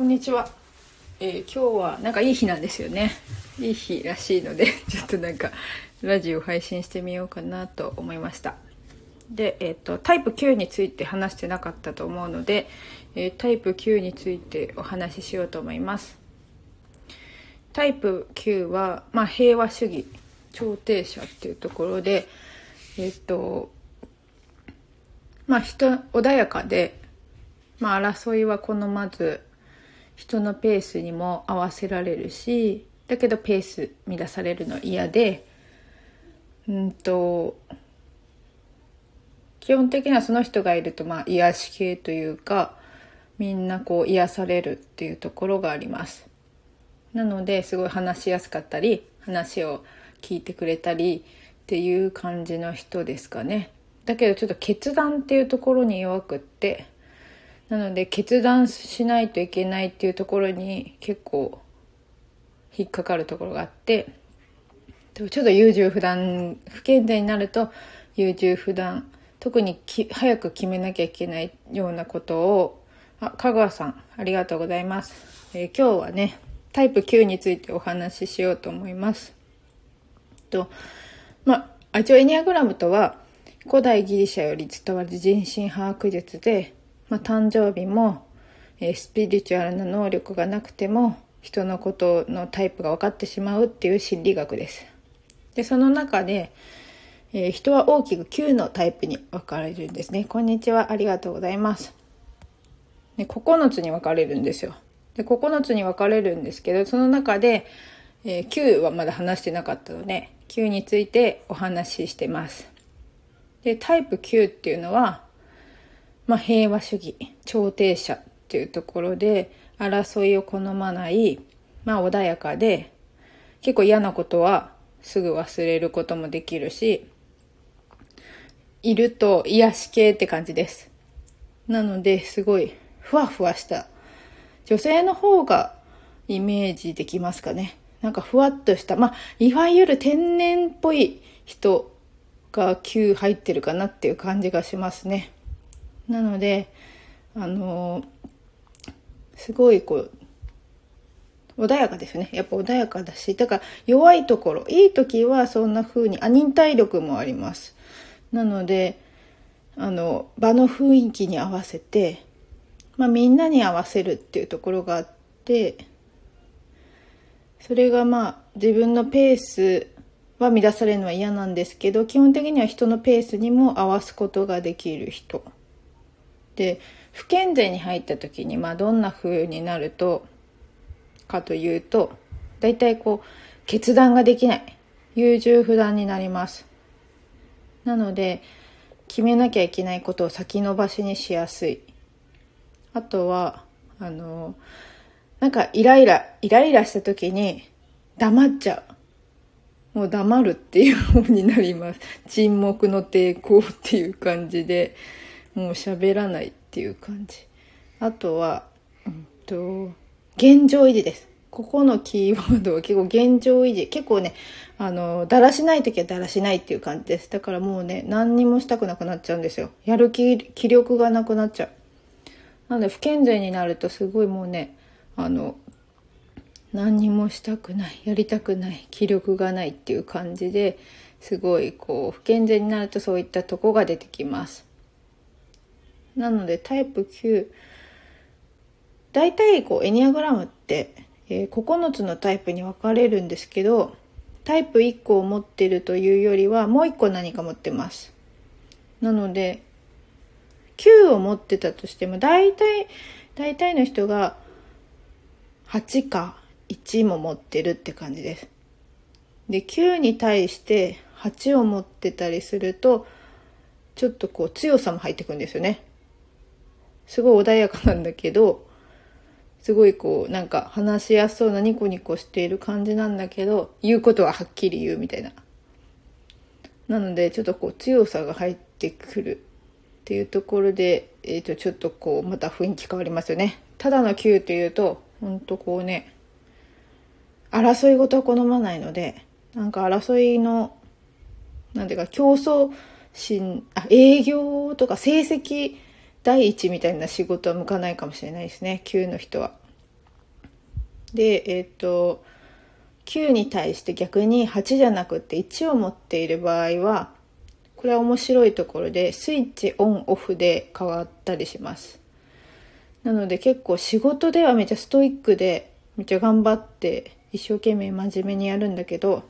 こんにちは、えー、今日はなんかいい日なんですよね。いい日らしいので ちょっとなんかラジオ配信してみようかなと思いました。で、えっ、ー、とタイプ9について話してなかったと思うので、えー、タイプ9についてお話ししようと思います。タイプ9は、まあ、平和主義調停者っていうところでえっ、とまあ人穏やかでまあ争いは好まず人のペースにも合わせられるしだけどペース乱されるの嫌でうんと基本的にはその人がいるとまあ癒し系というかみんなこう癒されるっていうところがあります。なのですごい話しやすかったり話を聞いてくれたりっていう感じの人ですかね。だけどちょっと決断っていうところに弱くってなので決断しないといけないっていうところに結構引っかかるところがあってちょっと優柔不断不健全になると優柔不断特に早く決めなきゃいけないようなことをあ香川さんありがとうございます、えー、今日はねタイプ9についてお話ししようと思います。とまあアジオエニアグラムとは古代ギリシャより伝わる人心把握術でまあ、誕生日も、えー、スピリチュアルな能力がなくても人のことのタイプが分かってしまうっていう心理学です。で、その中で、えー、人は大きく9のタイプに分かれるんですね。こんにちは、ありがとうございます。で9つに分かれるんですよ。で、9つに分かれるんですけど、その中で、えー、9はまだ話してなかったので、9についてお話ししてます。で、タイプ9っていうのは、まあ、平和主義調停者っていうところで争いを好まない、まあ、穏やかで結構嫌なことはすぐ忘れることもできるしいると癒し系って感じです。なのですごいふわふわした女性の方がイメージできますかね。なんかふわっとしたまあいわゆる天然っぽい人が9入ってるかなっていう感じがしますね。なのであのすごいこう穏やかですね。やっぱ穏やかだしだから弱いところいい時はそんな風にあ忍耐力もあります。なのであの場の雰囲気に合わせて、まあ、みんなに合わせるっていうところがあってそれがまあ自分のペースは乱されるのは嫌なんですけど基本的には人のペースにも合わすことができる人。で不健全に入った時にまあどんな風になるとかというと大体こう決断ができない。優柔不断になります。なので決めなきゃいけないことを先延ばしにしやすい。あとはあのなんかイライライライラした時に黙っちゃう。もう黙るっていう方になります。沈黙の抵抗っていう感じで。もう喋らないっていう感じ。あとは、うんと、現状維持です。ここのキーワードは結構現状維持。結構ねあのだらしない時はだらしないっていう感じです。だからもうね何にもしたくなくなっちゃうんですよ。やる気気力がなくなっちゃう。なので不健全になるとすごいもうねあの何にもしたくない。やりたくない。気力がないっていう感じですごいこう不健全になるとそういったとこが出てきます。なのでタイプ9大体こうエニアグラムって、えー、9つのタイプに分かれるんですけどタイプ1個を持ってるというよりはもう1個何か持ってます。なので9を持ってたとしても大体大体の人が8か1も持ってるって感じです。で9に対して8を持ってたりするとちょっとこう強さも入ってくるんですよね。すごい穏やかなんだけど、すごいこう、なんか話しやすそうなニコニコしている感じなんだけど、言うことははっきり言うみたいな。なので、ちょっとこう強さが入ってくるっていうところで、えっ、ー、と、ちょっとこう、また雰囲気変わりますよね。ただの9っていうと、ほんとこうね、争い事は好まないので、なんか争いの、なんていうか競争心、あ、営業とか成績第一みたいな仕事は向かないかもしれないですね9の人は。でえっ、ー、と9に対して逆に8じゃなくて1を持っている場合はこれは面白いところでスイッチオンオフで変わったりしますなので結構仕事ではめっちゃストイックでめっちゃ頑張って一生懸命真面目にやるんだけど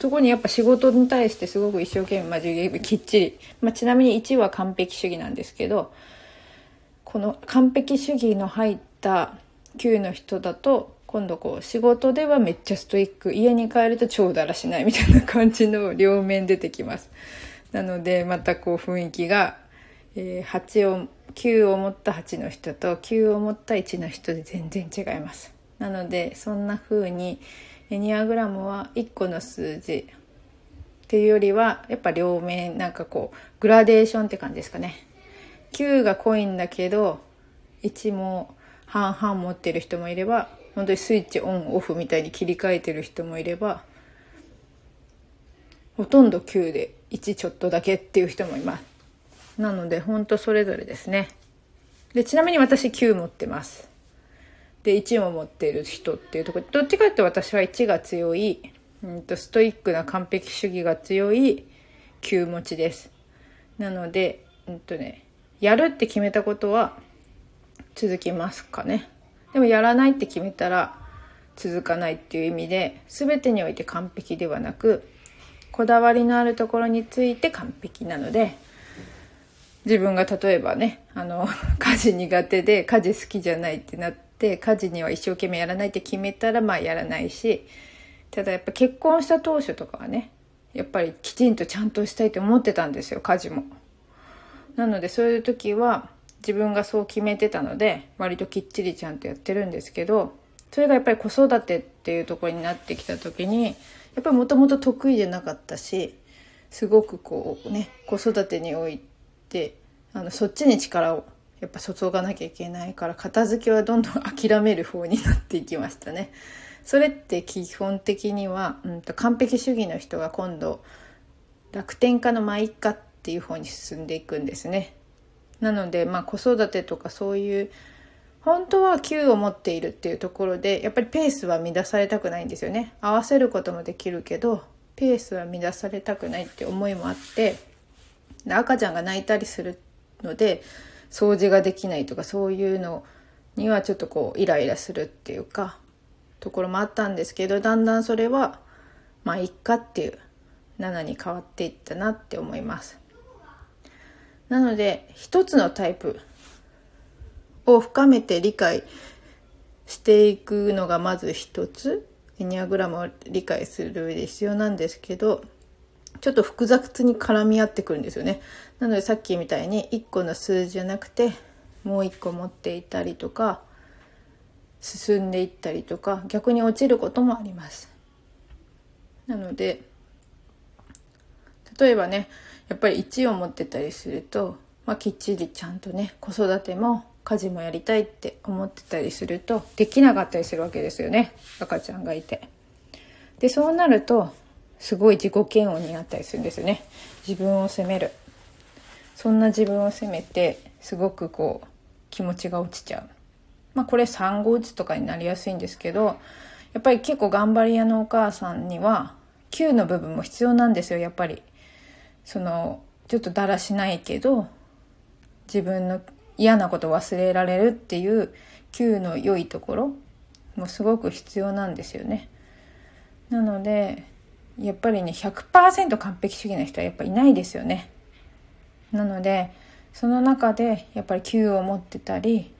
そこにやっぱ仕事に対してすごく一生懸命真面目にきっちり、まあ、ちなみに1は完璧主義なんですけどこの完璧主義の入った9の人だと今度こう仕事ではめっちゃストイック家に帰ると超だらしないみたいな感じの両面出てきます。なのでまたこう雰囲気が、えー、8を9を持った8の人と9を持った1の人で全然違います。なのでそんな風にニアグラムは1個の数字。っていうよりはやっぱ両面なんかこうグラデーションって感じですかね。9が濃いんだけど1も半々持ってる人もいれば本当にスイッチオンオフみたいに切り替えてる人もいればほとんど9で1ちょっとだけっていう人もいます。なので本当それぞれですね。でちなみに私9持ってます。で1も持っている人っていうとこどっちかっていうと私は1が強い、うんと、ストイックな完璧主義が強い9持ちです。なのでうんとねやるって決めたことは続きますかね。でもやらないって決めたら続かないっていう意味で全てにおいて完璧ではなくこだわりのあるところについて完璧なので自分が例えばねあの家事苦手で家事好きじゃないってなって家事には一生懸命やらないって決めたらまあやらないしただやっぱ結婚した当初とかはねやっぱりきちんとちゃんとしたいと思ってたんですよ家事も。なのでそういう時は自分がそう決めてたので割ときっちりちゃんとやってるんですけどそれがやっぱり子育てっていうところになってきた時にやっぱりもともと得意じゃなかったしすごくこうね子育てにおいてあのそっちに力をやっぱ注がなきゃいけないから片付けはどんどん諦める方になっていきましたね。それって基本的には、うんと、完璧主義の人が今度楽天家のまあ一家っていう方に進んでいくんですね。なので、まあ、子育てとかそういう本当は Q を持っているっていうところでやっぱりペースは乱されたくないんですよね合わせることもできるけどペースは乱されたくないって思いもあって赤ちゃんが泣いたりするので掃除ができないとかそういうのにはちょっとこうイライラするっていうかところもあったんですけどだんだんそれはまあいっかっていう7に変わっていったなって思います。なので一つのタイプを深めて理解していくのがまず一つエニアグラムを理解する上で必要なんですけどちょっと複雑に絡み合ってくるんですよね。なのでさっきみたいに1個の数字じゃなくてもう1個持っていたりとか進んでいったりとか逆に落ちることもあります。なので例えばねやっぱり1を持ってたりすると、まあ、きっちりちゃんとね子育ても家事もやりたいって思ってたりするとできなかったりするわけですよね赤ちゃんがいて。でそうなるとすごい自己嫌悪になったりするんですよね。自分を責める。そんな自分を責めてすごくこう気持ちが落ちちゃう。まあこれ産後うつとかになりやすいんですけどやっぱり結構頑張り屋のお母さんには Q の部分も必要なんですよやっぱり。そのちょっとだらしないけど自分の嫌なこと忘れられるっていう Q の良いところもすごく必要なんですよね。なのでやっぱりね100%完璧主義な人はやっぱいないですよね。なのでその中でやっぱり Q を持ってたり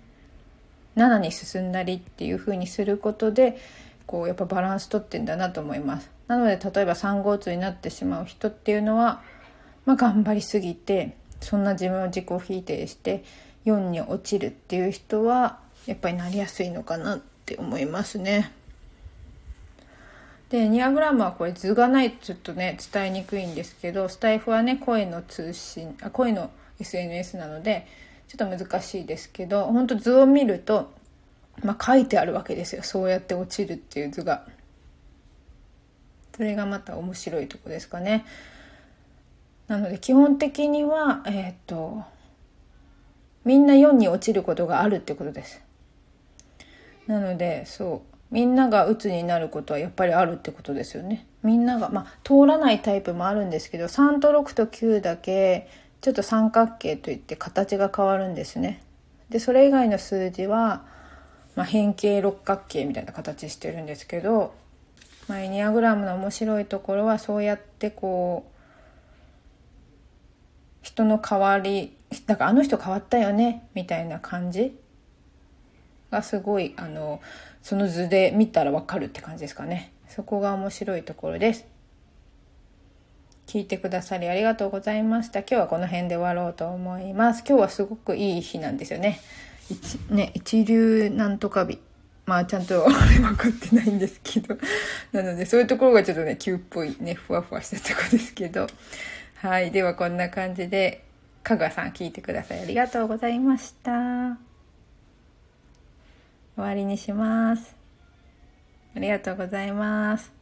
7に進んだりっていう風にすることでこうやっぱバランス取ってんだなと思います。なので例えば3号通になってしまう人っていうのはまあ、頑張りすぎてそんな自分を自己否定して4に落ちるっていう人はやっぱりなりやすいのかなって思いますね。でニアグラムはこれ図がないとちょっとね伝えにくいんですけどスタイフはね声の通信あ声の SNS なのでちょっと難しいですけど本当図を見ると、まあ、書いてあるわけですよそうやって落ちるっていう図が。それがまた面白いとこですかね。なので基本的には、えっ、ー、と、みんな4に落ちることがあるってことです。なので、そう。みんなが鬱になることはやっぱりあるってことですよね。みんなが、まあ、通らないタイプもあるんですけど、3と6と9だけ、ちょっと三角形といって形が変わるんですね。で、それ以外の数字は、まあ、変形六角形みたいな形してるんですけど、まあ、エニアグラムの面白いところはそうやってこう、人の変わり、だからあの人変わったよね、みたいな感じがすごい、あの、その図で見たらわかるって感じですかね。そこが面白いところです。聞いてくださりありがとうございました。今日はこの辺で終わろうと思います。今日はすごくいい日なんですよね。一ね一流なんとか日。まあちゃんとあれ分かってないんですけど。なのでそういうところがちょっとね、急っぽいね、ふわふわしたとこですけど。はい。ではこんな感じで、かがさん聞いてください。ありがとうございました。終わりにします。ありがとうございます。